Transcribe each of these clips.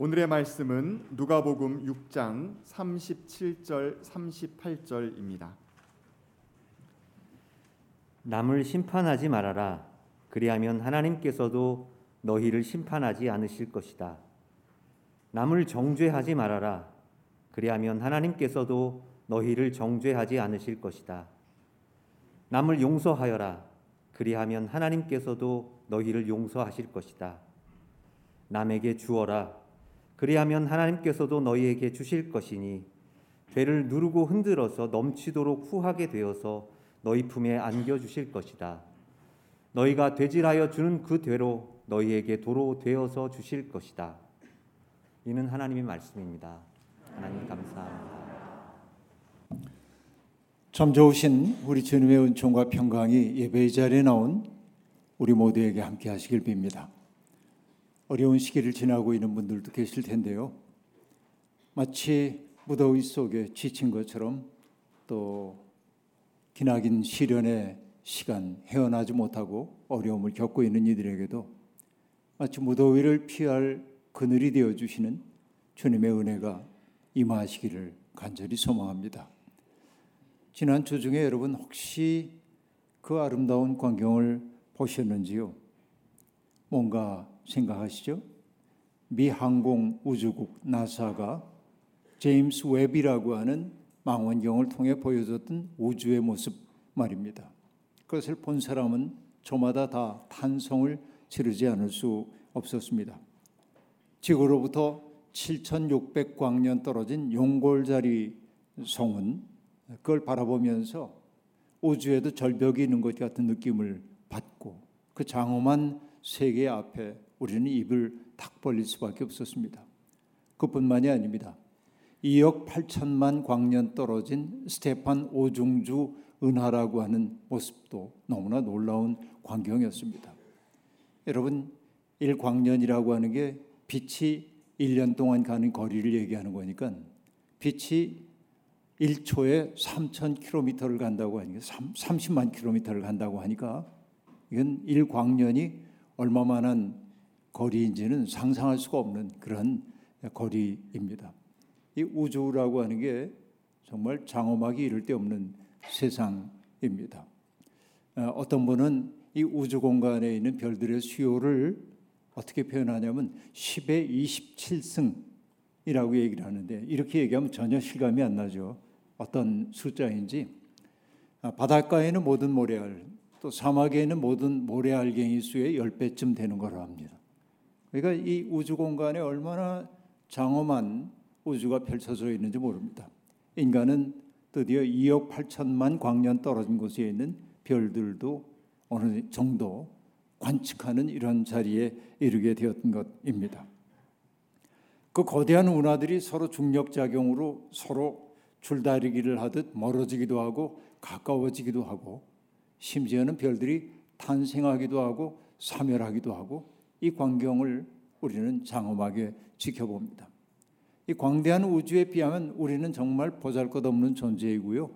오늘의 말씀은 누가복음 6장 37절 38절입니다. 남을 심판하지 말아라. 그리하면 하나님께서도 너희를 심판하지 않으실 것이다. 남을 정죄하지 말아라. 그리하면 하나님께서도 너희를 정죄하지 않으실 것이다. 남을 용서하여라. 그리하면 하나님께서도 너희를 용서하실 것이다. 남에게 주어라. 그리하면 하나님께서도 너희에게 주실 것이니 죄를 누르고 흔들어서 넘치도록 후하게 되어서 너희 품에 안겨 주실 것이다. 너희가 되질하여 주는 그 되로 너희에게 도로 되어서 주실 것이다. 이는 하나님의 말씀입니다. 하나님 감사합니다. 참 좋으신 우리 주님의 은총과 평강이 예배의 자리에 나온 우리 모두에게 함께 하시길 빕니다. 어려운 시기를 지나고 있는 분들도 계실 텐데요. 마치 무더위 속에 지친 것처럼 또 기나긴 시련의 시간 헤어나지 못하고 어려움을 겪고 있는 이들에게도 마치 무더위를 피할 그늘이 되어 주시는 주님의 은혜가 임하시기를 간절히 소망합니다. 지난 주 중에 여러분 혹시 그 아름다운 광경을 보셨는지요? 뭔가 생각하시죠? 미 항공 우주국 나사가 제임스 웹이라고 하는 망원경을 통해 보여줬던 우주의 모습 말입니다. 그것을 본 사람은 저마다 다 탄성을 지르지 않을 수 없었습니다. 지구로부터 7,600광년 떨어진 용골자리 성은 그걸 바라보면서 우주에도 절벽이 있는 것 같은 느낌을 받고 그 장엄한 세계 앞에 우리는 입을 탁 벌릴 수밖에 없었습니다. 그뿐만이 아닙니다. 2억 8천만 광년 떨어진 스테판 오중주 은하라고 하는 모습도 너무나 놀라운 광경이었습니다. 여러분, 1광년이라고 하는 게 빛이 1년 동안 가는 거리를 얘기하는 거니까 빛이 1초에 3,000km를 간다고 하니까 30만 km를 간다고 하니까 이건 1광년이 얼마만한 거리인지는 상상할 수가 없는 그런 거리입니다. 이 우주라고 하는 게 정말 장엄하기 이를 데 없는 세상입니다. 어, 어떤 분은 이 우주 공간에 있는 별들의 수요를 어떻게 표현하냐면 10의 27승이라고 얘기를 하는데 이렇게 얘기하면 전혀 실감이 안 나죠. 어떤 숫자인지 아, 바닷가에는 모든 모래알 또 사막에 있는 모든 모래알갱이 수의 10배쯤 되는 거라 합니다. 그러니까 이 우주 공간에 얼마나 장엄한 우주가 펼쳐져 있는지 모릅니다. 인간은 드디어 2억 8천만 광년 떨어진 곳에 있는 별들도 어느 정도 관측하는 이런 자리에 이르게 되었던 것입니다. 그 거대한 운하들이 서로 중력 작용으로 서로 줄다리기를 하듯 멀어지기도 하고 가까워지기도 하고 심지어는 별들이 탄생하기도 하고 사멸하기도 하고 이 광경을 우리는 장엄하게 지켜봅니다. 이 광대한 우주에 비하면 우리는 정말 보잘것없는 존재이고요.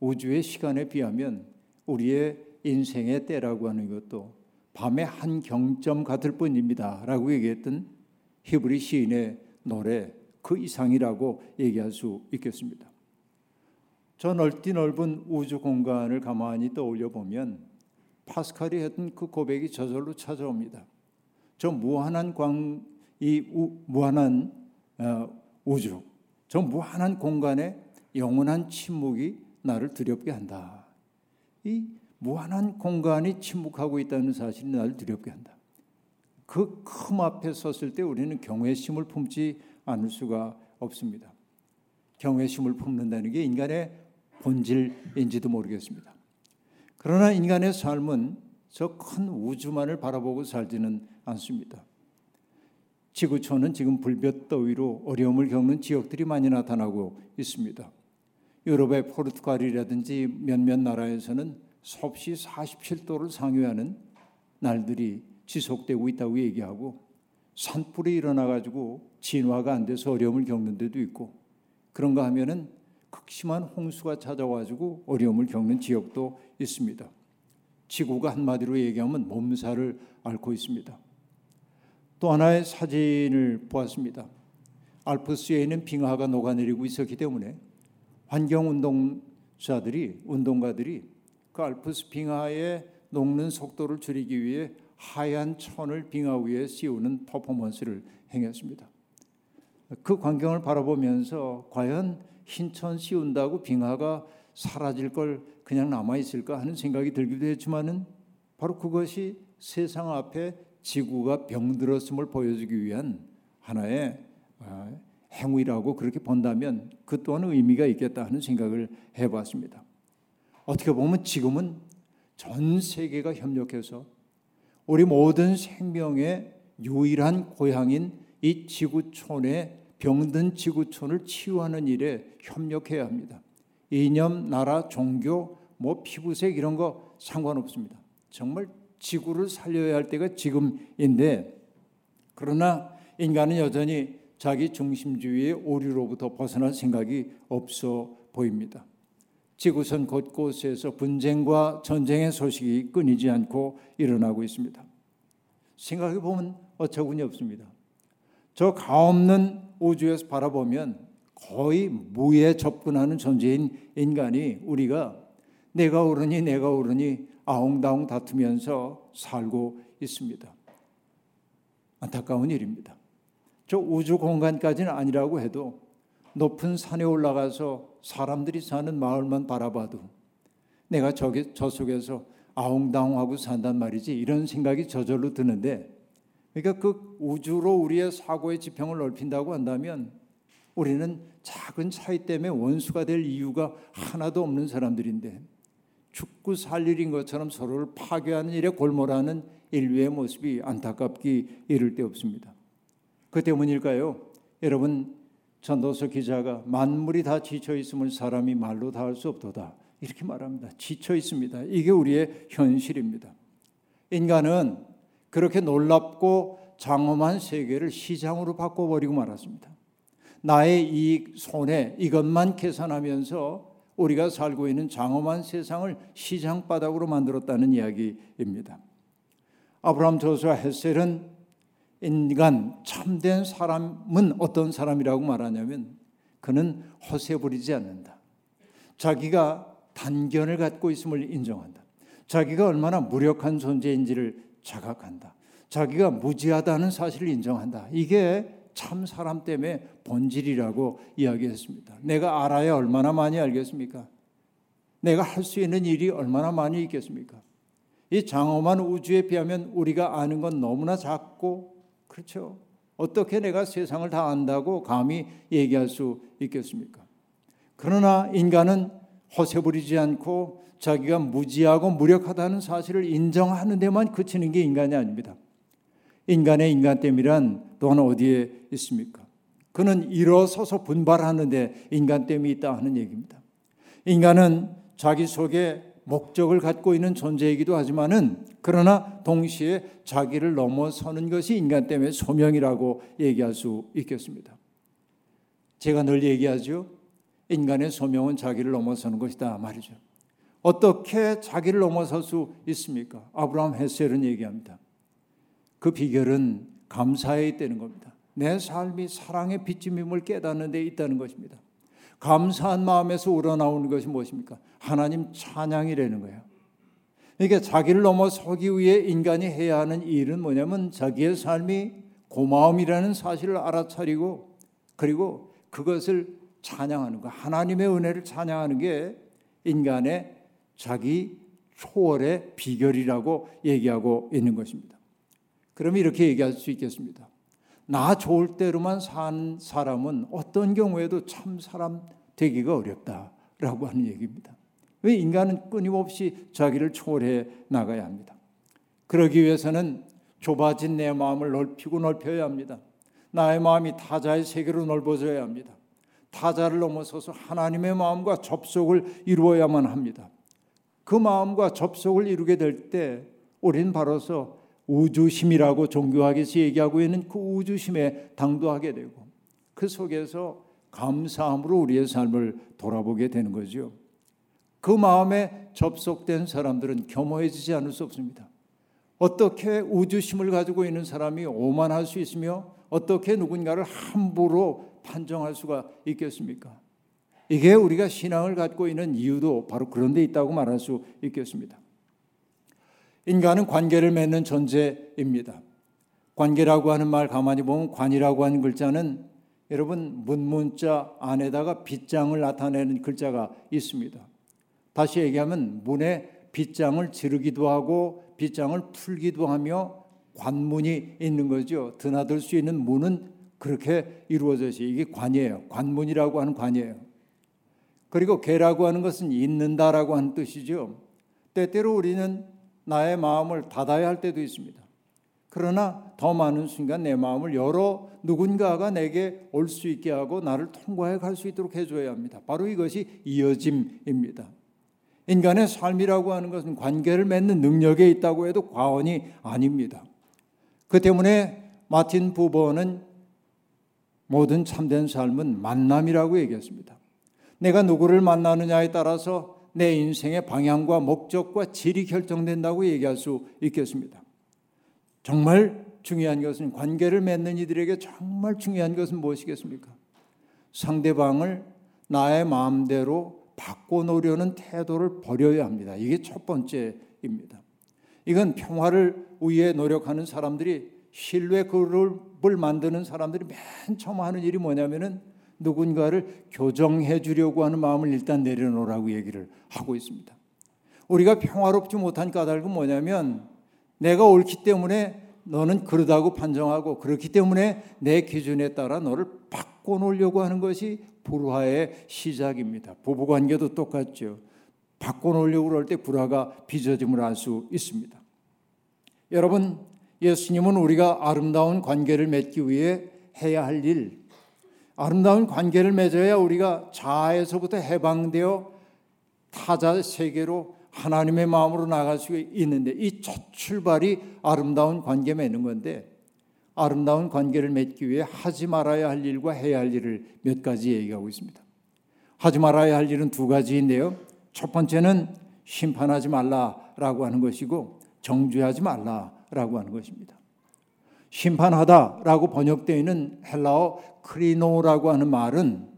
우주의 시간에 비하면 우리의 인생의 때라고 하는 것도 밤의 한 경점 같을 뿐입니다라고 얘기했던 히브리 시인의 노래 그 이상이라고 얘기할 수 있겠습니다. 저 넓디 넓은 우주 공간을 가만히 떠올려 보면 파스칼이 했던 그 고백이 저절로 찾아옵니다. 저 무한한 광, 이 우, 무한한 어, 우주, 저 무한한 공간에 영원한 침묵이 나를 두렵게 한다. 이 무한한 공간이 침묵하고 있다는 사실이 나를 두렵게 한다. 그 큰 앞에 섰을 때 우리는 경외심을 품지 않을 수가 없습니다. 경외심을 품는다는 게 인간의 본질인지도 모르겠습니다. 그러나 인간의 삶은 저 큰 우주만을 바라보고 살지는 않습니다. 지구촌은 지금 불볕 더위로 어려움을 겪는 지역들이 많이 나타나고 있습니다. 유럽의 포르투갈이라든지 몇몇 나라에서는 섭씨 47도를 상회하는 날들이 지속되고 있다고 얘기하고 산불이 일어나 가지고 진화가 안 돼서 어려움을 겪는 데도 있고 그런가 하면은 극심한 홍수가 찾아와가지고 어려움을 겪는 지역도 있습니다. 지구가 한마디로 얘기하면 몸살을 앓고 있습니다. 또 하나의 사진을 보았습니다. 알프스에 있는 빙하가 녹아내리고 있었기 때문에 환경 운동자들이 운동가들이 그 알프스 빙하에 녹는 속도를 줄이기 위해 하얀 천을 빙하 위에 씌우는 퍼포먼스를 행했습니다. 그 광경을 바라보면서 과연 흰천 씌운다고 빙하가 사라질 걸 그냥 남아 있을까 하는 생각이 들기도 했지만은 바로 그것이 세상 앞에 지구가 병들었음을 보여주기 위한 하나의 아, 행위라고 그렇게 본다면 그 또한 의미가 있겠다 하는 생각을 해봤습니다. 어떻게 보면 지금은 전 세계가 협력해서 우리 모든 생명의 유일한 고향인 이 지구촌의 병든 지구촌을 치유하는 일에 협력해야 합니다. 이념, 나라, 종교, 뭐 피부색 이런 거 상관없습니다. 정말 지구를 살려야 할 때가 지금인데 그러나 인간은 여전히 자기 중심주의의 오류로부터 벗어날 생각이 없어 보입니다. 지구선 곳곳에서 분쟁과 전쟁의 소식이 끊이지 않고 일어나고 있습니다. 생각해 보면 어처구니 없습니다. 저 가없는 우주에서 바라보면 거의 무에 접근하는 존재인 인간이 우리가 내가 옳으니 내가 옳으니 아웅다웅 다투면서 살고 있습니다. 안타까운 일입니다. 저 우주 공간까지는 아니라고 해도 높은 산에 올라가서 사람들이 사는 마을만 바라봐도 내가 저기 저 속에서 아웅다웅하고 산단 말이지 이런 생각이 저절로 드는데 그러니까 그 우주로 우리의 사고의 지평을 넓힌다고 한다면 우리는 작은 차이 때문에 원수가 될 이유가 하나도 없는 사람들인데 죽고 살 일인 것처럼 서로를 파괴하는 일에 골몰하는 인류의 모습이 안타깝기 이를 데 없습니다. 그 때문일까요? 여러분 전도서 기자가 만물이 다 지쳐 있음을 사람이 말로 다 할 수 없도다 이렇게 말합니다. 지쳐 있습니다. 이게 우리의 현실입니다. 인간은 그렇게 놀랍고 장엄한 세계를 시장으로 바꿔버리고 말았습니다. 나의 이익, 손해 이것만 계산하면서 우리가 살고 있는 장엄한 세상을 시장 바닥으로 만들었다는 이야기입니다. 아브라함 저수와 헬셀은 인간 참된 사람은 어떤 사람이라고 말하냐면 그는 허세 부리지 않는다. 자기가 단견을 갖고 있음을 인정한다. 자기가 얼마나 무력한 존재인지를 자각한다. 자기가 무지하다는 사실을 인정한다. 이게 참 사람 때문에 본질이라고 이야기했습니다. 내가 알아야 얼마나 많이 알겠습니까? 내가 할 수 있는 일이 얼마나 많이 있겠습니까? 이 장엄한 우주에 비하면 우리가 아는 건 너무나 작고 그렇죠. 어떻게 내가 세상을 다 안다고 감히 얘기할 수 있겠습니까? 그러나 인간은 허세 부리지 않고 자기가 무지하고 무력하다는 사실을 인정하는 데만 그치는 게 인간이 아닙니다. 인간의 인간됨이란 또한 어디에 있습니까? 그는 일어서서 분발하는데 인간됨이 있다 하는 얘기입니다. 인간은 자기 속에 목적을 갖고 있는 존재이기도 하지만은 그러나 동시에 자기를 넘어서는 것이 인간 때문에 소명이라고 얘기할 수 있겠습니다. 제가 늘 얘기하죠. 인간의 소명은 자기를 넘어서는 것이다 말이죠. 어떻게 자기를 넘어설 수 있습니까? 아브라함 헤셀은 얘기합니다. 그 비결은 감사에 있다는 겁니다. 내 삶이 사랑의 빛임임을 깨닫는 데 있다는 것입니다. 감사한 마음에서 우러나오는 것이 무엇입니까? 하나님 찬양이라는 거예요. 그러니까 자기를 넘어서기 위해 인간이 해야 하는 일은 뭐냐면 자기의 삶이 고마움이라는 사실을 알아차리고 그리고 그것을 찬양하는 거. 하나님의 은혜를 찬양하는 게 인간의 자기 초월의 비결이라고 얘기하고 있는 것입니다. 그러면 이렇게 얘기할 수 있겠습니다. 나 좋을 대로만 산 사람은 어떤 경우에도 참 사람 되기가 어렵다라고 하는 얘기입니다. 왜 인간은 끊임없이 자기를 초월해 나가야 합니다. 그러기 위해서는 좁아진 내 마음을 넓히고 넓혀야 합니다. 나의 마음이 타자의 세계로 넓어져야 합니다. 타자를 넘어서서 하나님의 마음과 접속을 이루어야만 합니다. 그 마음과 접속을 이루게 될 때 우리는 바로서 우주심이라고 종교학에서 얘기하고 있는 그 우주심에 당도하게 되고 그 속에서 감사함으로 우리의 삶을 돌아보게 되는 거죠. 그 마음에 접속된 사람들은 겸허해지지 않을 수 없습니다. 어떻게 우주심을 가지고 있는 사람이 오만할 수 있으며 어떻게 누군가를 함부로 판정할 수가 있겠습니까? 이게 우리가 신앙을 갖고 있는 이유도 바로 그런 데 있다고 말할 수 있겠습니다. 인간은 관계를 맺는 존재입니다. 관계라고 하는 말 가만히 보면 관이라고 하는 글자는 여러분 문문자 안에다가 빗장을 나타내는 글자가 있습니다. 다시 얘기하면 문에 빗장을 지르기도 하고 빗장을 풀기도 하며 관문이 있는 거죠. 드나들 수 있는 문은 그렇게 이루어져 있어요. 이게 관이에요. 관문이라고 하는 관이에요. 그리고 개라고 하는 것은 있는다라고 하는 뜻이죠. 때때로 우리는 나의 마음을 닫아야 할 때도 있습니다. 그러나 더 많은 순간 내 마음을 열어 누군가가 내게 올 수 있게 하고 나를 통과해 갈 수 있도록 해줘야 합니다. 바로 이것이 이어짐입니다. 인간의 삶이라고 하는 것은 관계를 맺는 능력에 있다고 해도 과언이 아닙니다. 그 때문에 마틴 부버는 모든 참된 삶은 만남이라고 얘기했습니다. 내가 누구를 만나느냐에 따라서 내 인생의 방향과 목적과 질이 결정된다고 얘기할 수 있겠습니다. 정말 중요한 것은 관계를 맺는 이들에게 정말 중요한 것은 무엇이겠습니까? 상대방을 나의 마음대로 바꿔놓으려는 태도를 버려야 합니다. 이게 첫 번째입니다. 이건 평화를 위해 노력하는 사람들이 신뢰 그룹을 만드는 사람들이 맨 처음 하는 일이 뭐냐면은 누군가를 교정해 주려고 하는 마음을 일단 내려놓으라고 얘기를 하고 있습니다. 우리가 평화롭지 못한 까닭은 뭐냐면 내가 옳기 때문에 너는 그러다고 판정하고 그렇기 때문에 내 기준에 따라 너를 바꿔놓으려고 하는 것이 불화의 시작입니다. 부부 관계도 똑같죠. 바꿔놓으려고 그럴 때 불화가 빚어짐을 알 수 있습니다. 여러분, 예수님은 우리가 아름다운 관계를 맺기 위해 해야 할 일, 아름다운 관계를 맺어야 우리가 자아에서부터 해방되어 타자 세계로 하나님의 마음으로 나갈 수 있는데 이 첫 출발이 아름다운 관계 맺는 건데 아름다운 관계를 맺기 위해 하지 말아야 할 일과 해야 할 일을 몇 가지 얘기하고 있습니다. 하지 말아야 할 일은 두 가지인데요. 첫 번째는 심판하지 말라라고 하는 것이고 정죄하지 말라라고 하는 것입니다. 심판하다라고 번역되어 있는 헬라어 크리노라고 하는 말은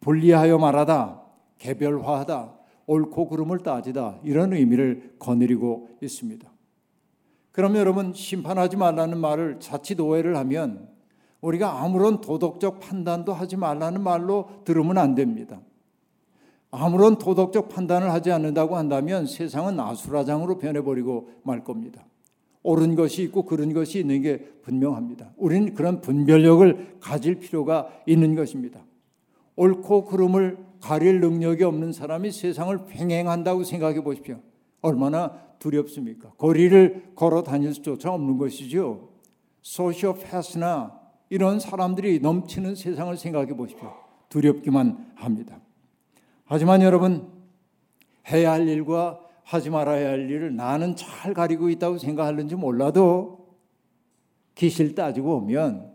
분리하여 말하다, 개별화하다, 옳고 그름을 따지다 이런 의미를 거느리고 있습니다. 그럼 여러분 심판하지 말라는 말을 자칫 오해를 하면 우리가 아무런 도덕적 판단도 하지 말라는 말로 들으면 안 됩니다. 아무런 도덕적 판단을 하지 않는다고 한다면 세상은 아수라장으로 변해버리고 말 겁니다. 옳은 것이 있고 그런 것이 있는 게 분명합니다. 우리는 그런 분별력을 가질 필요가 있는 것입니다. 옳고 그름을 가릴 능력이 없는 사람이 세상을 횡행한다고 생각해 보십시오. 얼마나 두렵습니까? 거리를 걸어 다닐 수조차 없는 것이죠. 소시오패스나 이런 사람들이 넘치는 세상을 생각해 보십시오. 두렵기만 합니다. 하지만 여러분 해야 할 일과 하지 말아야 할 일을 나는 잘 가리고 있다고 생각하는지 몰라도 기실 따지고 보면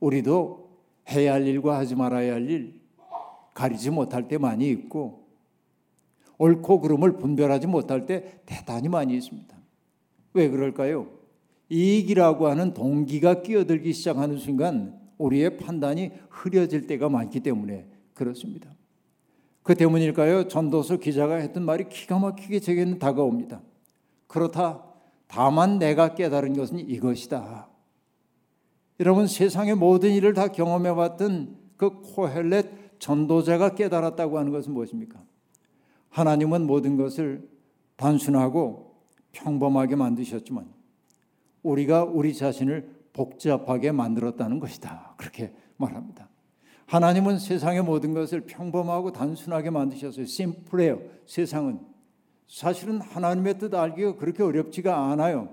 우리도 해야 할 일과 하지 말아야 할 일 가리지 못할 때 많이 있고 옳고 그름을 분별하지 못할 때 대단히 많이 있습니다. 왜 그럴까요? 이익이라고 하는 동기가 끼어들기 시작하는 순간 우리의 판단이 흐려질 때가 많기 때문에 그렇습니다. 그 때문일까요? 전도서 기자가 했던 말이 기가 막히게 제게는 다가옵니다. 그렇다. 다만 내가 깨달은 것은 이것이다. 여러분 세상의 모든 일을 다 경험해 봤던 그 코헬렛 전도자가 깨달았다고 하는 것은 무엇입니까? 하나님은 모든 것을 단순하고 평범하게 만드셨지만 우리가 우리 자신을 복잡하게 만들었다는 것이다. 그렇게 말합니다. 하나님은 세상의 모든 것을 평범하고 단순하게 만드셨어요. 심플해요. 세상은 사실은 하나님의 뜻 알기가 그렇게 어렵지가 않아요.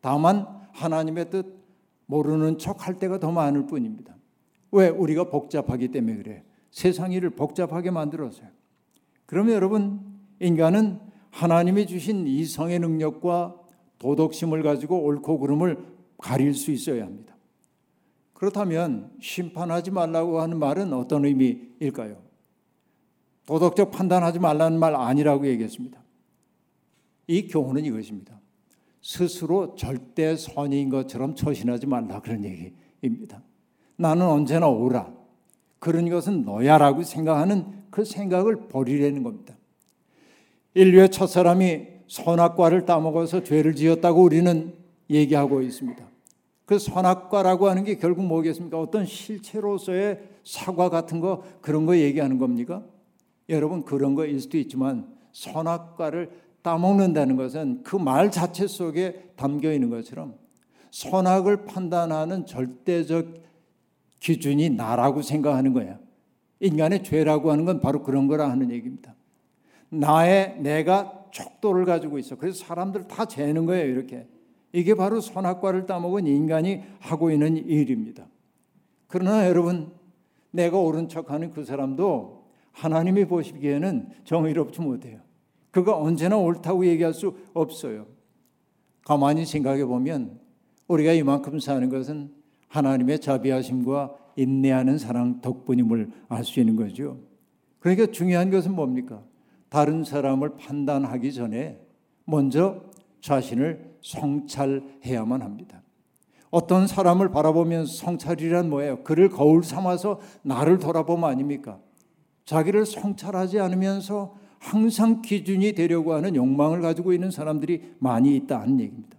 다만 하나님의 뜻 모르는 척 할 때가 더 많을 뿐입니다. 왜 우리가 복잡하기 때문에 그래. 세상 일을 복잡하게 만들었어요. 그러면 여러분 인간은 하나님이 주신 이성의 능력과 도덕심을 가지고 옳고 그름을 가릴 수 있어야 합니다. 그렇다면 심판하지 말라고 하는 말은 어떤 의미일까요? 도덕적 판단하지 말라는 말 아니라고 얘기했습니다. 이 교훈은 이것입니다. 스스로 절대 선인 것처럼 처신하지 말라 그런 얘기입니다. 입니다. 나는 언제나 오라. 그런 것은 너야라고 생각하는 그 생각을 버리려는 겁니다. 인류의 첫 사람이 선악과를 따먹어서 죄를 지었다고 우리는 얘기하고 있습니다. 그 선악과라고 하는 게 결국 뭐겠습니까? 어떤 실체로서의 사과 같은 거 그런 거 얘기하는 겁니까? 여러분 그런 거일 수도 있지만 선악과를 따먹는다는 것은 그 말 자체 속에 담겨 있는 것처럼 선악을 판단하는 절대적 기준이 나라고 생각하는 거야. 인간의 죄라고 하는 건 바로 그런 거라 하는 얘기입니다. 나의 내가 척도를 가지고 있어. 그래서 사람들 다 재는 거예요, 이렇게. 이게 바로 선악과를 따먹은 인간이 하고 있는 일입니다. 그러나 여러분, 내가 옳은 척하는 그 사람도 하나님이 보시기에는 정의롭지 못해요. 그가 언제나 옳다고 얘기할 수 없어요. 가만히 생각해 보면 우리가 이만큼 사는 것은 하나님의 자비하심과 인내하는 사랑 덕분임을 알 수 있는 거죠. 그러니까 중요한 것은 뭡니까? 다른 사람을 판단하기 전에 먼저 자신을 성찰해야만 합니다. 어떤 사람을 바라보면 성찰이란 뭐예요? 그를 거울 삼아서 나를 돌아보면 아닙니까? 자기를 성찰하지 않으면서 항상 기준이 되려고 하는 욕망을 가지고 있는 사람들이 많이 있다는 얘기입니다.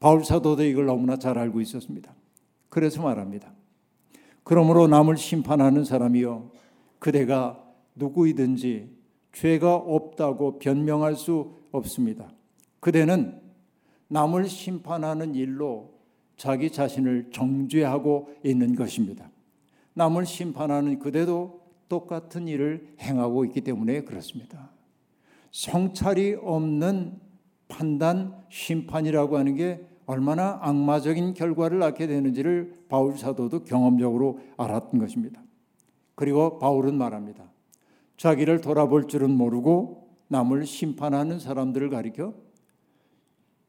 바울 사도도 이걸 너무나 잘 알고 있었습니다. 그래서 말합니다. 그러므로 남을 심판하는 사람이요 그대가 누구이든지 죄가 없다고 변명할 수 없습니다. 그대는 남을 심판하는 일로 자기 자신을 정죄하고 있는 것입니다. 남을 심판하는 그대도 똑같은 일을 행하고 있기 때문에 그렇습니다. 성찰이 없는 판단, 심판이라고 하는 게 얼마나 악마적인 결과를 낳게 되는지를 바울 사도도 경험적으로 알았던 것입니다. 그리고 바울은 말합니다. 자기를 돌아볼 줄은 모르고 남을 심판하는 사람들을 가리켜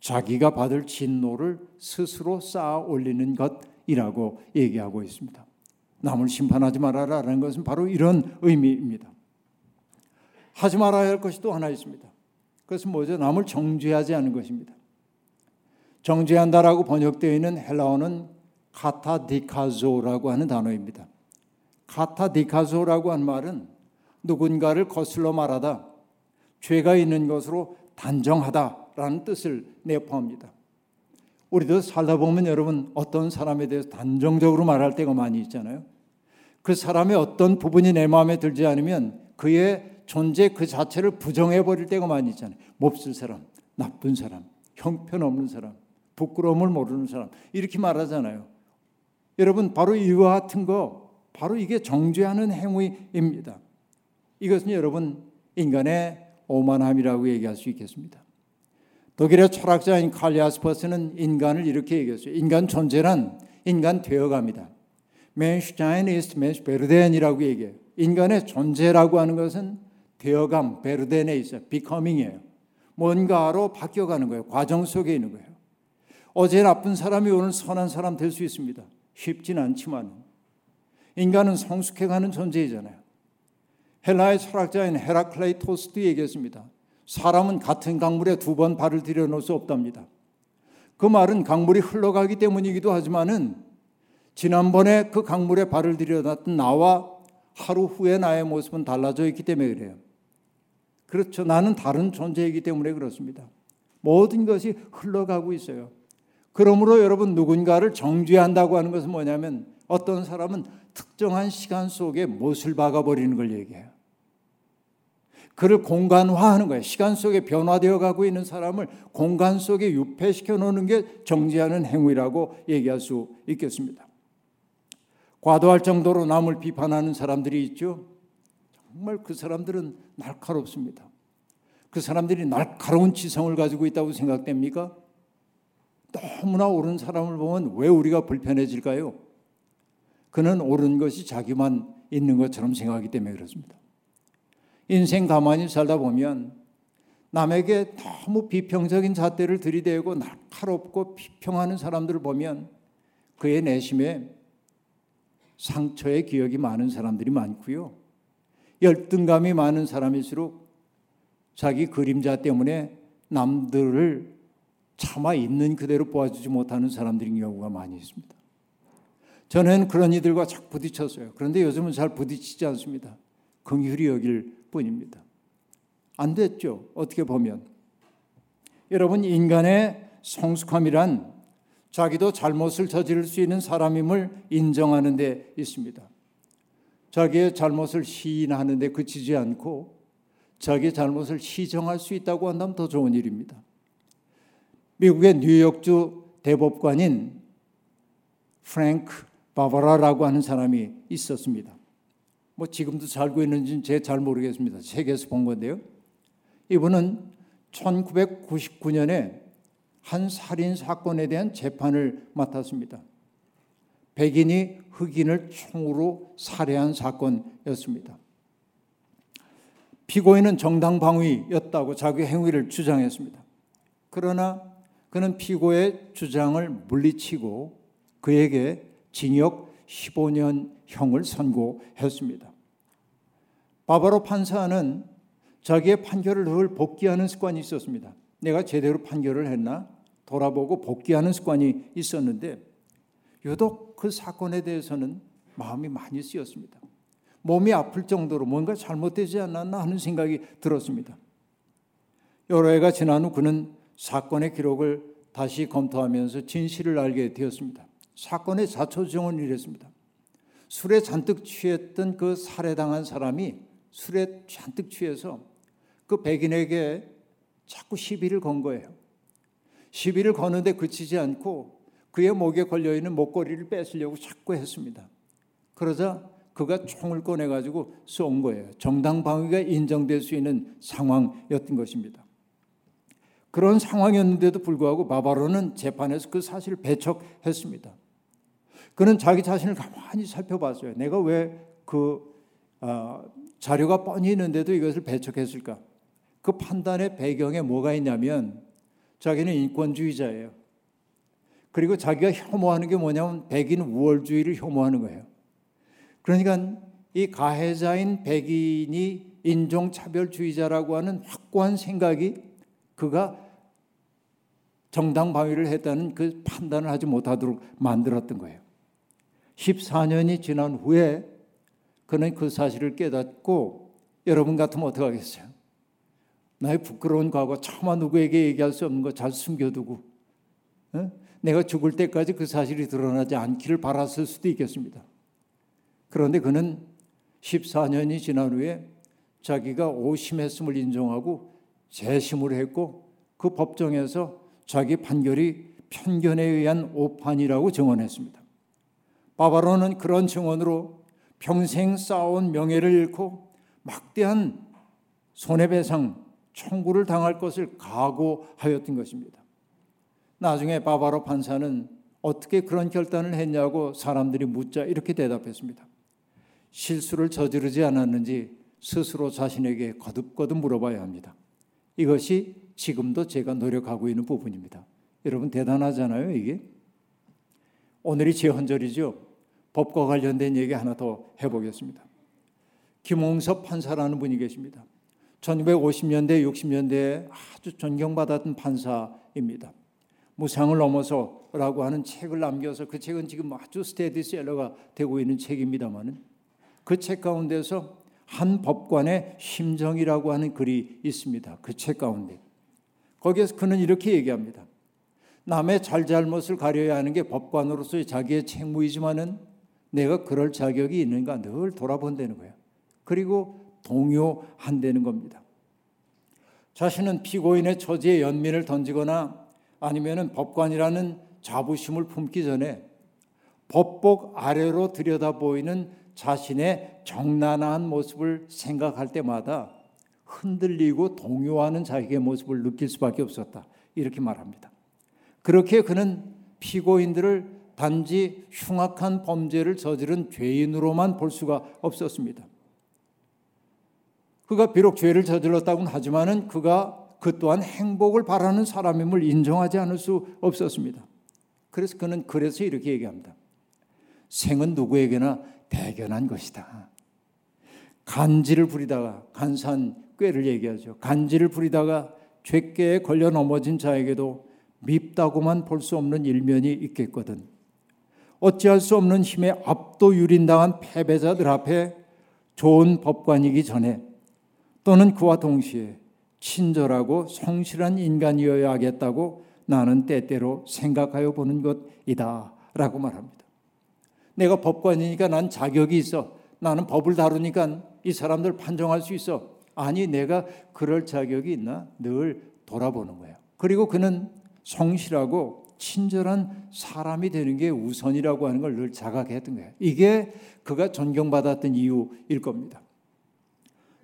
자기가 받을 진노를 스스로 쌓아 올리는 것이라고 얘기하고 있습니다. 남을 심판하지 말아라라는 것은 바로 이런 의미입니다. 하지 말아야 할 것이 또 하나 있습니다. 그것은 뭐죠? 남을 정죄하지 않는 것입니다. 정죄한다라고 번역되어 있는 헬라어는 카타디카조라고 하는 단어입니다. 카타디카조라고 한 말은 누군가를 거슬러 말하다 죄가 있는 것으로 단정하다라는 뜻을 내포합니다. 우리도 살다 보면 여러분 어떤 사람에 대해서 단정적으로 말할 때가 많이 있잖아요. 그 사람의 어떤 부분이 내 마음에 들지 않으면 그의 존재 그 자체를 부정해 버릴 때가 많이 있잖아요. 몹쓸 사람, 나쁜 사람, 형편없는 사람, 부끄러움을 모르는 사람 이렇게 말하잖아요. 여러분 바로 이와 같은 거 바로 이게 정죄하는 행위입니다. 이것은 여러분 인간의 오만함이라고 얘기할 수 있겠습니다. 독일의 철학자인 칼리아스퍼스는 인간을 이렇게 얘기했어요. 인간 존재란 인간 되어갑니다. Menschsein ist Menschwerden이라고 얘기해요. 인간의 존재라고 하는 것은 되어감, 베르덴에 있어요. becoming이에요. 뭔가로 바뀌어가는 거예요. 과정 속에 있는 거예요. 어제 나쁜 사람이 오늘 선한 사람 될 수 있습니다. 쉽진 않지만 인간은 성숙해가는 존재이잖아요. 헬라의 철학자인 헤라클레이토스도 얘기했습니다. 사람은 같은 강물에 두 번 발을 들여놓을 수 없답니다. 그 말은 강물이 흘러가기 때문이기도 하지만은 지난번에 그 강물에 발을 들여놨던 나와 하루 후에 나의 모습은 달라져 있기 때문에 그래요. 그렇죠. 나는 다른 존재이기 때문에 그렇습니다. 모든 것이 흘러가고 있어요. 그러므로 여러분 누군가를 정죄한다고 하는 것은 뭐냐면 어떤 사람은 특정한 시간 속에 못을 박아버리는 걸 얘기해요. 그를 공간화하는 거예요. 시간 속에 변화되어 가고 있는 사람을 공간 속에 유폐시켜 놓는 게 정지하는 행위라고 얘기할 수 있겠습니다. 과도할 정도로 남을 비판하는 사람들이 있죠. 정말 그 사람들은 날카롭습니다. 그 사람들이 날카로운 지성을 가지고 있다고 생각됩니까? 너무나 옳은 사람을 보면 왜 우리가 불편해질까요? 그는 옳은 것이 자기만 있는 것처럼 생각하기 때문에 그렇습니다. 인생 가만히 살다 보면 남에게 너무 비평적인 잣대를 들이대고 날카롭고 비평하는 사람들을 보면 그의 내심에 상처의 기억이 많은 사람들이 많고요. 열등감이 많은 사람일수록 자기 그림자 때문에 남들을 차마 있는 그대로 보아주지 못하는 사람들인 경우가 많이 있습니다. 저는 그런 이들과 자꾸 부딪혔어요. 그런데 요즘은 잘 부딪히지 않습니다. 긍휼히 여길 뿐입니다. 안 됐죠. 어떻게 보면. 여러분 인간의 성숙함이란 자기도 잘못을 저지를 수 있는 사람임을 인정하는 데 있습니다. 자기의 잘못을 시인하는 데 그치지 않고 자기의 잘못을 시정할 수 있다고 한다면 더 좋은 일입니다. 미국의 뉴욕주 대법관인 프랭크 바바라라고 하는 사람이 있었습니다. 뭐 지금도 살고 있는지는 제 잘 모르겠습니다. 책에서 본 건데요. 이분은 1999년에 한 살인 사건에 대한 재판을 맡았습니다. 백인이 흑인을 총으로 살해한 사건이었습니다. 피고인은 정당 방위였다고 자기 행위를 주장했습니다. 그러나 그는 피고의 주장을 물리치고 그에게 징역 15년형을 선고했습니다. 바바로 판사는 자기의 판결을 늘 복귀하는 습관이 있었습니다. 내가 제대로 판결을 했나 돌아보고 복귀하는 습관이 있었는데 유독 그 사건에 대해서는 마음이 많이 쓰였습니다. 몸이 아플 정도로 뭔가 잘못되지 않았나 하는 생각이 들었습니다. 여러 해가 지난 후 그는 사건의 기록을 다시 검토하면서 진실을 알게 되었습니다. 사건의 자초지종은 이랬습니다. 술에 잔뜩 취했던 그 살해당한 사람이 술에 잔뜩 취해서 그 백인에게 자꾸 시비를 건 거예요. 시비를 거는데 그치지 않고 그의 목에 걸려 있는 목걸이를 뺏으려고 자꾸 했습니다. 그러자 그가 총을 꺼내 가지고 쏜 거예요. 정당 방위가 인정될 수 있는 상황이었던 것입니다. 그런 상황이었는데도 불구하고 바바로는 재판에서 그 사실을 배척했습니다. 그는 자기 자신을 가만히 살펴봤어요. 내가 왜그 어, 자료가 뻔히 있는데도 이것을 배척했을까? 그 판단의 배경에 뭐가 있냐면 자기는 인권주의자예요. 그리고 자기가 혐오하는 게 뭐냐면 백인 우월주의를 혐오하는 거예요. 그러니까 이 가해자인 백인이 인종차별주의자라고 하는 확고한 생각이 그가 정당 방위를 했다는 그 판단을 하지 못하도록 만들었던 거예요. 14년이 지난 후에 그는 그 사실을 깨닫고 여러분 같으면 어떡하겠어요? 나의 부끄러운 과거 차마 누구에게 얘기할 수 없는 거 잘 숨겨두고 어? 내가 죽을 때까지 그 사실이 드러나지 않기를 바랐을 수도 있겠습니다. 그런데 그는 14년이 지난 후에 자기가 오심했음을 인정하고 재심을 했고 그 법정에서 자기 판결이 편견에 의한 오판이라고 증언했습니다. 바바로는 그런 증언으로 평생 쌓아온 명예를 잃고 막대한 손해배상 청구를 당할 것을 각오하였던 것입니다. 나중에 바바로 판사는 어떻게 그런 결단을 했냐고 사람들이 묻자 이렇게 대답했습니다. 실수를 저지르지 않았는지 스스로 자신에게 거듭거듭 물어봐야 합니다. 이것이 지금도 제가 노력하고 있는 부분입니다. 여러분 대단하잖아요, 이게. 오늘이 제헌절이죠. 법과 관련된 얘기 하나 더 해보겠습니다. 김홍섭 판사라는 분이 계십니다. 1950년대, 60년대에 아주 존경받았던 판사입니다. 무상을 넘어서라고 하는 책을 남겨서 그 책은 지금 아주 스테디셀러가 되고 있는 책입니다만은 그 책 가운데서 한 법관의 심정이라고 하는 글이 있습니다. 그 책 가운데. 거기에서 그는 이렇게 얘기합니다. 남의 잘잘못을 가려야 하는 게 법관으로서의 자기의 책무이지만은 내가 그럴 자격이 있는가 늘 돌아본다는 거예요. 그리고 동요한다는 겁니다. 자신은 피고인의 처지에 연민을 던지거나 아니면은 법관이라는 자부심을 품기 전에 법복 아래로 들여다 보이는 자신의 정난한 모습을 생각할 때마다 흔들리고 동요하는 자기의 모습을 느낄 수밖에 없었다. 이렇게 말합니다. 그렇게 그는 피고인들을 단지 흉악한 범죄를 저지른 죄인으로만 볼 수가 없었습니다. 그가 비록 죄를 저질렀다고는 하지만은 그가 그 또한 행복을 바라는 사람임을 인정하지 않을 수 없었습니다. 그래서 그는 그래서 이렇게 얘기합니다. 생은 누구에게나 대견한 것이다. 간지를 부리다가 간산 꾀를 얘기하죠. 간지를 부리다가 죄께에 걸려 넘어진 자에게도 밉다고만 볼 수 없는 일면이 있겠거든. 어찌할 수 없는 힘에 압도 유린당한 패배자들 앞에 좋은 법관이기 전에 또는 그와 동시에 친절하고 성실한 인간이어야 하겠다고 나는 때때로 생각하여 보는 것이다. 라고 말합니다. 내가 법관이니까 난 자격이 있어. 나는 법을 다루니까 이 사람들 판정할 수 있어. 아니, 내가 그럴 자격이 있나? 늘 돌아보는 거예요. 그리고 그는 성실하고 친절한 사람이 되는 게 우선이라고 하는 걸 늘 자각했던 거예요. 이게 그가 존경받았던 이유일 겁니다.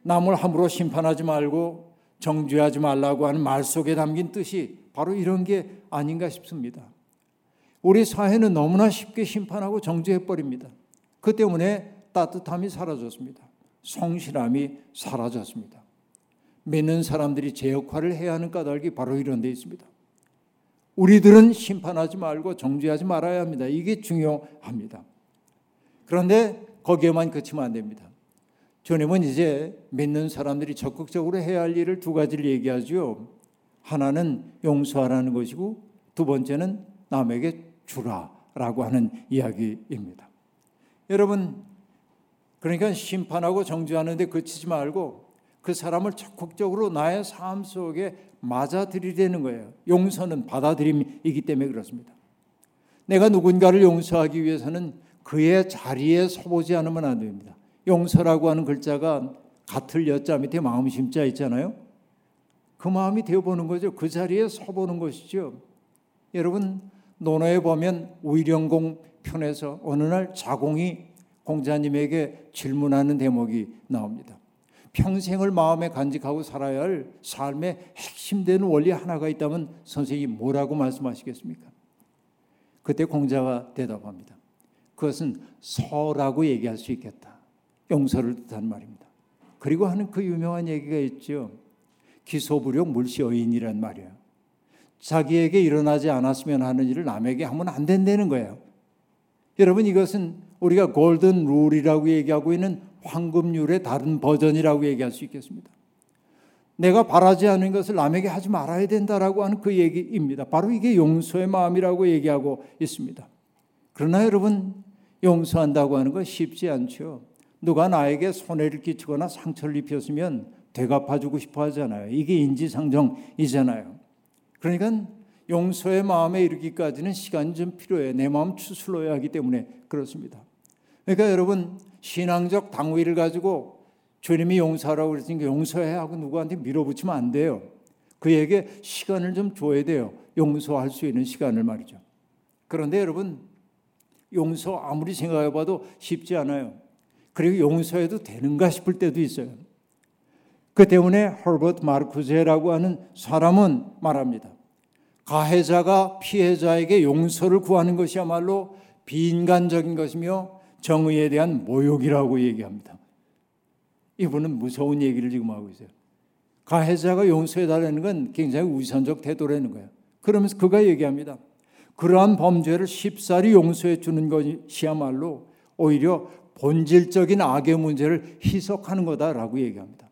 남을 함부로 심판하지 말고 정죄하지 말라고 하는 말 속에 담긴 뜻이 바로 이런 게 아닌가 싶습니다. 우리 사회는 너무나 쉽게 심판하고 정죄해 버립니다. 그 때문에 따뜻함이 사라졌습니다. 성실함이 사라졌습니다. 믿는 사람들이 제 역할을 해야 하는 까닭이 바로 이런 데 있습니다. 우리들은 심판하지 말고 정죄하지 말아야 합니다. 이게 중요합니다. 그런데 거기에만 그치면 안 됩니다. 주님은 이제 믿는 사람들이 적극적으로 해야 할 일을 두 가지를 얘기하죠. 하나는 용서하라는 것이고 두 번째는 남에게 주라라고 하는 이야기입니다. 여러분 그러니까 심판하고 정죄하는데 그치지 말고 그 사람을 적극적으로 나의 삶 속에 맞아들이려는 거예요. 용서는 받아들임이기 때문에 그렇습니다. 내가 누군가를 용서하기 위해서는 그의 자리에 서보지 않으면 안 됩니다. 용서라고 하는 글자가 같을 여자 밑에 마음 심자 있잖아요. 그 마음이 되어보는 거죠. 그 자리에 서보는 것이죠. 여러분 논어에 보면 우일영공 편에서 어느 날 자공이 공자님에게 질문하는 대목이 나옵니다. 평생을 마음에 간직하고 살아야 할 삶의 핵심 되는 원리 하나가 있다면 선생님이 뭐라고 말씀하시겠습니까? 그때 공자가 대답합니다. 그것은 서라고 얘기할 수 있겠다. 용서를 뜻한 말입니다. 그리고 하는 그 유명한 얘기가 있죠. 기소부력 물시어인이란 말이에요. 자기에게 일어나지 않았으면 하는 일을 남에게 하면 안 된다는 거예요. 여러분 이것은 우리가 골든 룰이라고 얘기하고 있는 황금률의 다른 버전이라고 얘기할 수 있겠습니다. 내가 바라지 않은 것을 남에게 하지 말아야 된다라고 하는 그 얘기입니다. 바로 이게 용서의 마음이라고 얘기하고 있습니다. 그러나 여러분 용서한다고 하는 거 쉽지 않죠. 누가 나에게 손해를 끼치거나 상처를 입혔으면 되갚아주고 싶어 하잖아요. 이게 인지상정이잖아요. 그러니까 용서의 마음에 이르기까지는 시간이 좀 필요해요. 내 마음 추스러야 하기 때문에 그렇습니다. 그러니까 여러분 신앙적 당위를 가지고 주님이 용서하라고 그랬으니까 용서해 하고 누구한테 밀어붙이면 안 돼요. 그에게 시간을 좀 줘야 돼요. 용서할 수 있는 시간을 말이죠. 그런데 여러분 용서 아무리 생각해 봐도 쉽지 않아요. 그리고 용서해도 되는가 싶을 때도 있어요. 그 때문에 헐버트 마르쿠제라고 하는 사람은 말합니다. 가해자가 피해자에게 용서를 구하는 것이야말로 비인간적인 것이며 정의에 대한 모욕이라고 얘기합니다. 이분은 무서운 얘기를 지금 하고 있어요. 가해자가 용서해 달라는 건 굉장히 우선적 태도라는 거예요. 그러면서 그가 얘기합니다. 그러한 범죄를 쉽사리 용서해 주는 것이야말로 오히려 본질적인 악의 문제를 희석하는 거다라고 얘기합니다.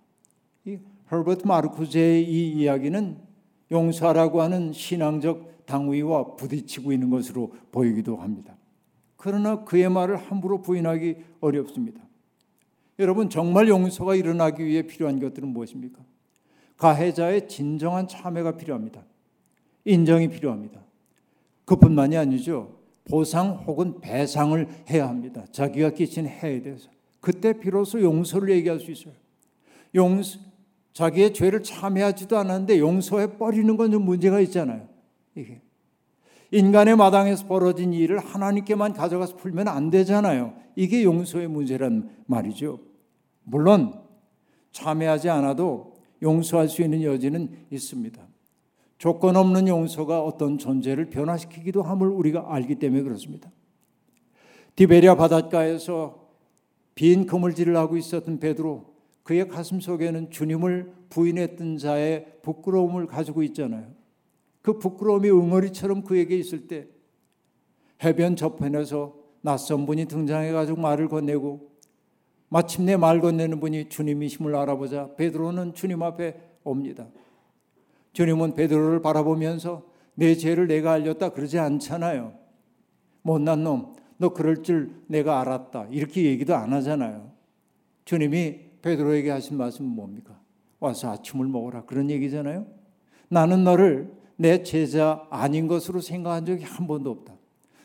이 허버트 마르쿠제의 이 이야기는 용서라고 하는 신앙적 당위와 부딪히고 있는 것으로 보이기도 합니다. 그러나 그의 말을 함부로 부인하기 어렵습니다. 여러분 정말 용서가 일어나기 위해 필요한 것들은 무엇입니까? 가해자의 진정한 참여가 필요합니다. 인정이 필요합니다. 그뿐만이 아니죠. 보상 혹은 배상을 해야 합니다. 자기가 끼친 해에 대해서. 그때 비로소 용서를 얘기할 수 있어요. 용서, 자기의 죄를 참여하지도 않았는데 용서해 버리는 건 좀 문제가 있잖아요. 이게. 인간의 마당에서 벌어진 일을 하나님께만 가져가서 풀면 안 되잖아요. 이게 용서의 문제란 말이죠. 물론 참여하지 않아도 용서할 수 있는 여지는 있습니다. 조건 없는 용서가 어떤 존재를 변화시키기도 함을 우리가 알기 때문에 그렇습니다. 디베리아 바닷가에서 빈 그물질을 하고 있었던 베드로 그의 가슴 속에는 주님을 부인했던 자의 부끄러움을 가지고 있잖아요. 그 부끄러움이 응어리처럼 그에게 있을 때 해변 저편에서 낯선 분이 등장해 가지고 말을 건네고 마침내 말 건네는 분이 주님이심을 알아보자 베드로는 주님 앞에 옵니다. 주님은 베드로를 바라보면서 내 죄를 내가 알렸다 그러지 않잖아요. 못난 놈, 너 그럴 줄 내가 알았다. 이렇게 얘기도 안 하잖아요. 주님이 베드로에게 하신 말씀은 뭡니까? 와서 아침을 먹어라. 그런 얘기잖아요. 나는 너를 내 제자 아닌 것으로 생각한 적이 한 번도 없다.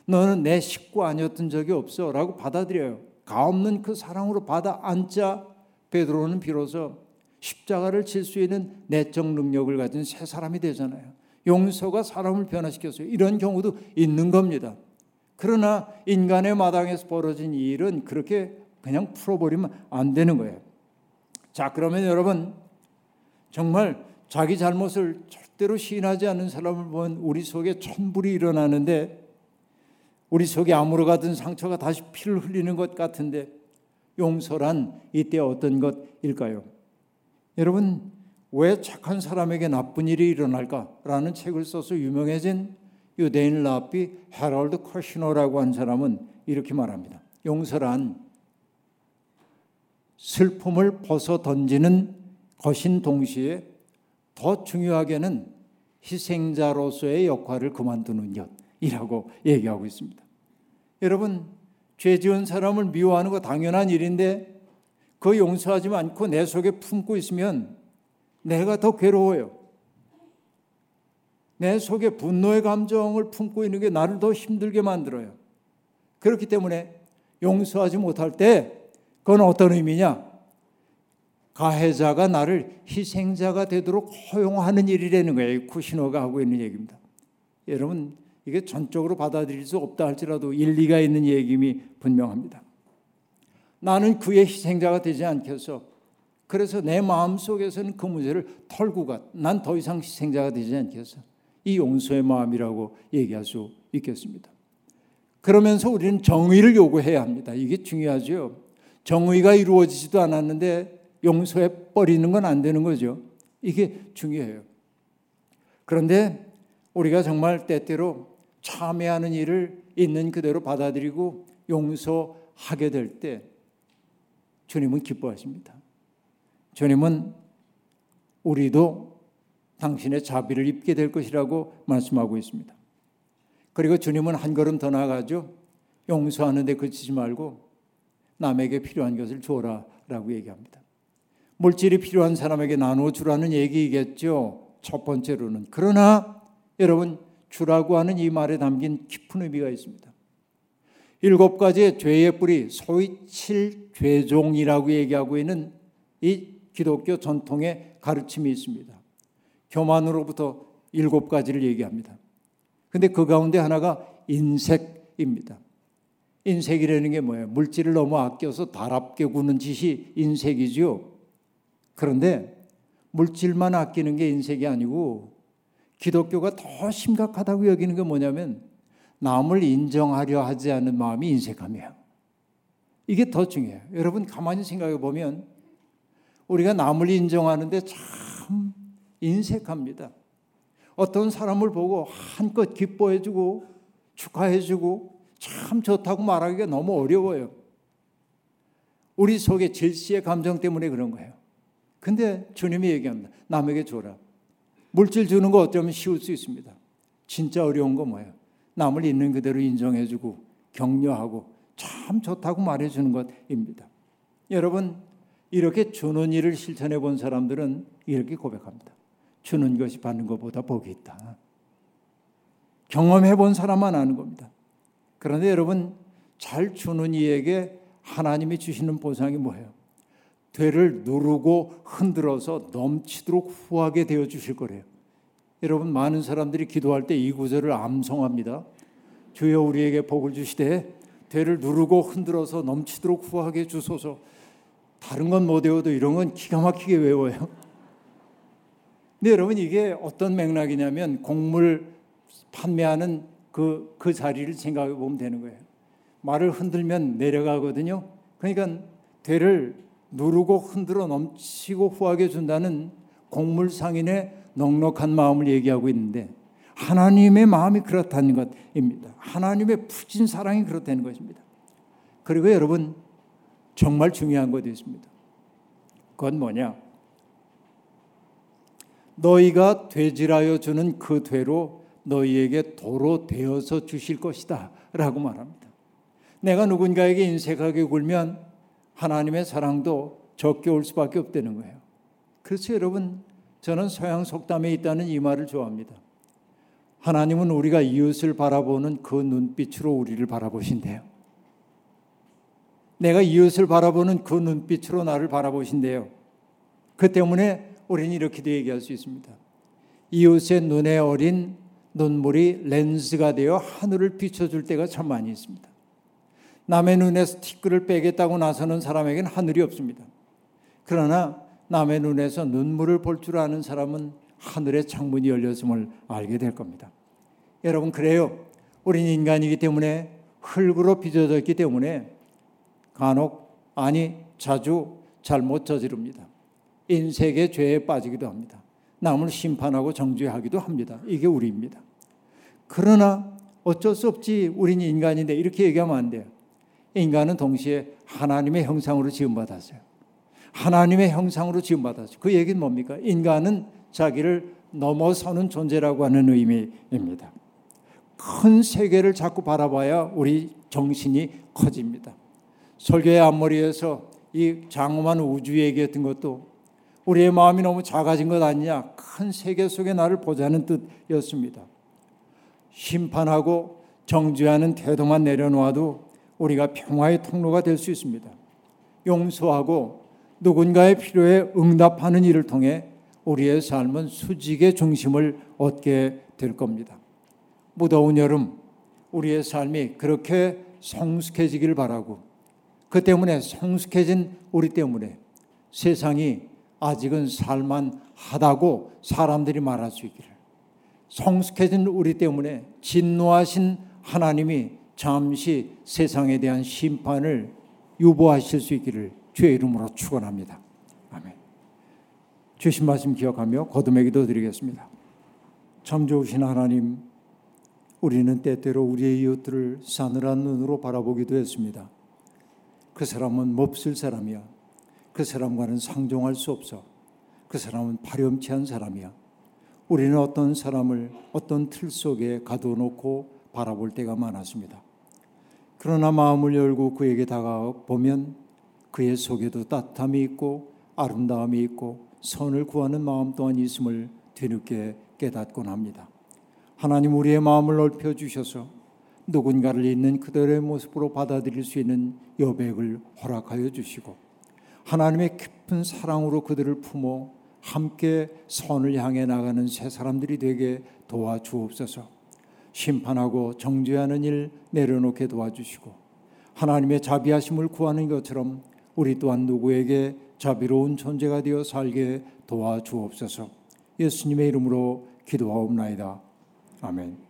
너는 내 식구 아니었던 적이 없어. 라고 받아들여요. 가없는 그 사랑으로 받아 앉자 베드로는 비로소 십자가를 질수 있는 내적 능력을 가진 새 사람이 되잖아요. 용서가 사람을 변화시켰어요. 이런 경우도 있는 겁니다. 그러나 인간의 마당에서 벌어진 이 일은 그렇게 그냥 풀어버리면 안 되는 거예요. 자, 그러면 여러분 정말 자기 잘못을 절대로 시인하지 않는 사람을 보면 우리 속에 천불이 일어나는데 우리 속에 아무로 가든 상처가 다시 피를 흘리는 것 같은데 용서란 이때 어떤 것일까요? 여러분 왜 착한 사람에게 나쁜 일이 일어날까라는 책을 써서 유명해진 유대인 랍비 헤럴드 커시노라고 한 사람은 이렇게 말합니다. 용서란 슬픔을 벗어 던지는 것인 동시에 더 중요하게는 희생자로서의 역할을 그만두는 것이라고 얘기하고 있습니다. 여러분 죄 지은 사람을 미워하는 거 당연한 일인데 그 용서하지 않고 내 속에 품고 있으면 내가 더 괴로워요. 내 속에 분노의 감정을 품고 있는 게 나를 더 힘들게 만들어요. 그렇기 때문에 용서하지 못할 때 그건 어떤 의미냐? 가해자가 나를 희생자가 되도록 허용하는 일이라는 거예요. 쿠시노가 하고 있는 얘기입니다. 여러분 이게 전적으로 받아들일 수 없다 할지라도 일리가 있는 얘기임이 분명합니다. 나는 그의 희생자가 되지 않겠어. 그래서 내 마음 속에서는 그 문제를 털고 가. 난 더 이상 희생자가 되지 않겠어. 이 용서의 마음이라고 얘기할 수 있겠습니다. 그러면서 우리는 정의를 요구해야 합니다. 이게 중요하죠. 정의가 이루어지지도 않았는데 용서해 버리는 건 안 되는 거죠. 이게 중요해요. 그런데 우리가 정말 때때로 참회하는 일을 있는 그대로 받아들이고 용서하게 될 때 주님은 기뻐하십니다. 주님은 우리도 당신의 자비를 입게 될 것이라고 말씀하고 있습니다. 그리고 주님은 한 걸음 더 나아가죠. 용서하는데 그치지 말고 남에게 필요한 것을 줘라라고 얘기합니다. 물질이 필요한 사람에게 나누어 주라는 얘기겠죠. 첫 번째로는 그러나 여러분 주라고 하는 이 말에 담긴 깊은 의미가 있습니다. 일곱 가지의 죄의 뿌리, 소위 칠죄종이라고 얘기하고 있는 이 기독교 전통의 가르침이 있습니다. 교만으로부터 일곱 가지를 얘기합니다. 근데 그 가운데 하나가 인색입니다. 인색이라는 게 뭐예요? 물질을 너무 아껴서 다랍게 구는 짓이 인색이죠. 그런데 물질만 아끼는 게 인색이 아니고 기독교가 더 심각하다고 여기는 게 뭐냐면 남을 인정하려 하지 않는 마음이 인색함이에요. 이게 더 중요해요. 여러분 가만히 생각해 보면 우리가 남을 인정하는데 참 인색합니다. 어떤 사람을 보고 한껏 기뻐해주고 축하해주고 참 좋다고 말하기가 너무 어려워요. 우리 속에 질시의 감정 때문에 그런 거예요. 근데 주님이 얘기합니다. 남에게 줘라. 물질 주는 거 어쩌면 쉬울 수 있습니다. 진짜 어려운 거 뭐예요? 남을 있는 그대로 인정해주고 격려하고 참 좋다고 말해주는 것입니다. 여러분 이렇게 주는 일을 실천해 본 사람들은 이렇게 고백합니다. 주는 것이 받는 것보다 복이 있다. 경험해 본 사람만 아는 겁니다. 그런데 여러분 잘 주는 이에게 하나님이 주시는 보상이 뭐예요? 되를 누르고 흔들어서 넘치도록 후하게 되어 주실 거래요. 여러분 많은 사람들이 기도할 때 이 구절을 암송합니다. 주여 우리에게 복을 주시되 되를 누르고 흔들어서 넘치도록 후하게 주소서. 다른 건 못 외워도 이런 건 기가 막히게 외워요. 근데 여러분 이게 어떤 맥락이냐면 곡물 판매하는 그, 그 자리를 생각해 보면 되는 거예요. 말을 흔들면 내려가거든요. 그러니까 되를 누르고 흔들어 넘치고 후하게 준다는 곡물상인의 넉넉한 마음을 얘기하고 있는데 하나님의 마음이 그렇다는 것입니다. 하나님의 푸진 사랑이 그렇다는 것입니다. 그리고 여러분 정말 중요한 것이 있습니다. 그건 뭐냐? 너희가 되질하여 주는 그 되로 너희에게 도로 되어서 주실 것이다. 라고 말합니다. 내가 누군가에게 인색하게 굴면 하나님의 사랑도 적게 올 수밖에 없다는 거예요. 그래서 여러분 저는 서양 속담에 있다는 이 말을 좋아합니다. 하나님은 우리가 이웃을 바라보는 그 눈빛으로 우리를 바라보신대요. 내가 이웃을 바라보는 그 눈빛으로 나를 바라보신대요. 그 때문에 우리는 이렇게도 얘기할 수 있습니다. 이웃의 눈에 어린 눈물이 렌즈가 되어 하늘을 비춰줄 때가 참 많이 있습니다. 남의 눈에서 티끌을 빼겠다고 나서는 사람에게는 하늘이 없습니다. 그러나 남의 눈에서 눈물을 볼 줄 아는 사람은 하늘의 창문이 열렸음을 알게 될 겁니다. 여러분 그래요. 우린 인간이기 때문에 흙으로 빚어졌기 때문에 간혹 아니 자주 잘못 저지릅니다. 인색의 죄에 빠지기도 합니다. 남을 심판하고 정죄하기도 합니다. 이게 우리입니다. 그러나 어쩔 수 없지 우린 인간인데 이렇게 얘기하면 안 돼요. 인간은 동시에 하나님의 형상으로 지음받았어요. 하나님의 형상으로 지음받았어요. 그 얘기는 뭡니까? 인간은 자기를 넘어서는 존재라고 하는 의미입니다. 큰 세계를 자꾸 바라봐야 우리 정신이 커집니다. 설교의 앞머리에서 이 장엄한 우주 얘기했던 것도 우리의 마음이 너무 작아진 것 아니냐. 큰 세계 속에 나를 보자는 뜻이었습니다. 심판하고 정죄하는 태도만 내려놓아도 우리가 평화의 통로가 될 수 있습니다. 용서하고 누군가의 필요에 응답하는 일을 통해 우리의 삶은 수직의 중심을 얻게 될 겁니다. 무더운 여름 우리의 삶이 그렇게 성숙해지기를 바라고 그 때문에 성숙해진 우리 때문에 세상이 아직은 살만하다고 사람들이 말할 수 있기를 성숙해진 우리 때문에 진노하신 하나님이 잠시 세상에 대한 심판을 유보하실 수 있기를 주의 이름으로 축원합니다. 아멘. 주신 말씀 기억하며 거듭의 기도 드리겠습니다. 참 좋으신 하나님, 우리는 때때로 우리의 이웃들을 싸늘한 눈으로 바라보기도 했습니다. 그 사람은 몹쓸 사람이야. 그 사람과는 상종할 수 없어. 그 사람은 파렴치한 사람이야. 우리는 어떤 사람을 어떤 틀 속에 가둬놓고 바라볼 때가 많았습니다. 그러나 마음을 열고 그에게 다가보면 그의 속에도 따뜻함이 있고 아름다움이 있고 선을 구하는 마음 또한 있음을 뒤늦게 깨닫곤 합니다. 하나님 우리의 마음을 넓혀 주셔서 누군가를 있는 그들의 모습으로 받아들일 수 있는 여백을 허락하여 주시고 하나님의 깊은 사랑으로 그들을 품어 함께 선을 향해 나가는 새 사람들이 되게 도와주옵소서. 심판하고 정죄하는 일 내려놓게 도와주시고 하나님의 자비하심을 구하는 것처럼 우리 또한 누구에게 자비로운 존재가 되어 살게 도와주옵소서. 예수님의 이름으로 기도하옵나이다. 아멘.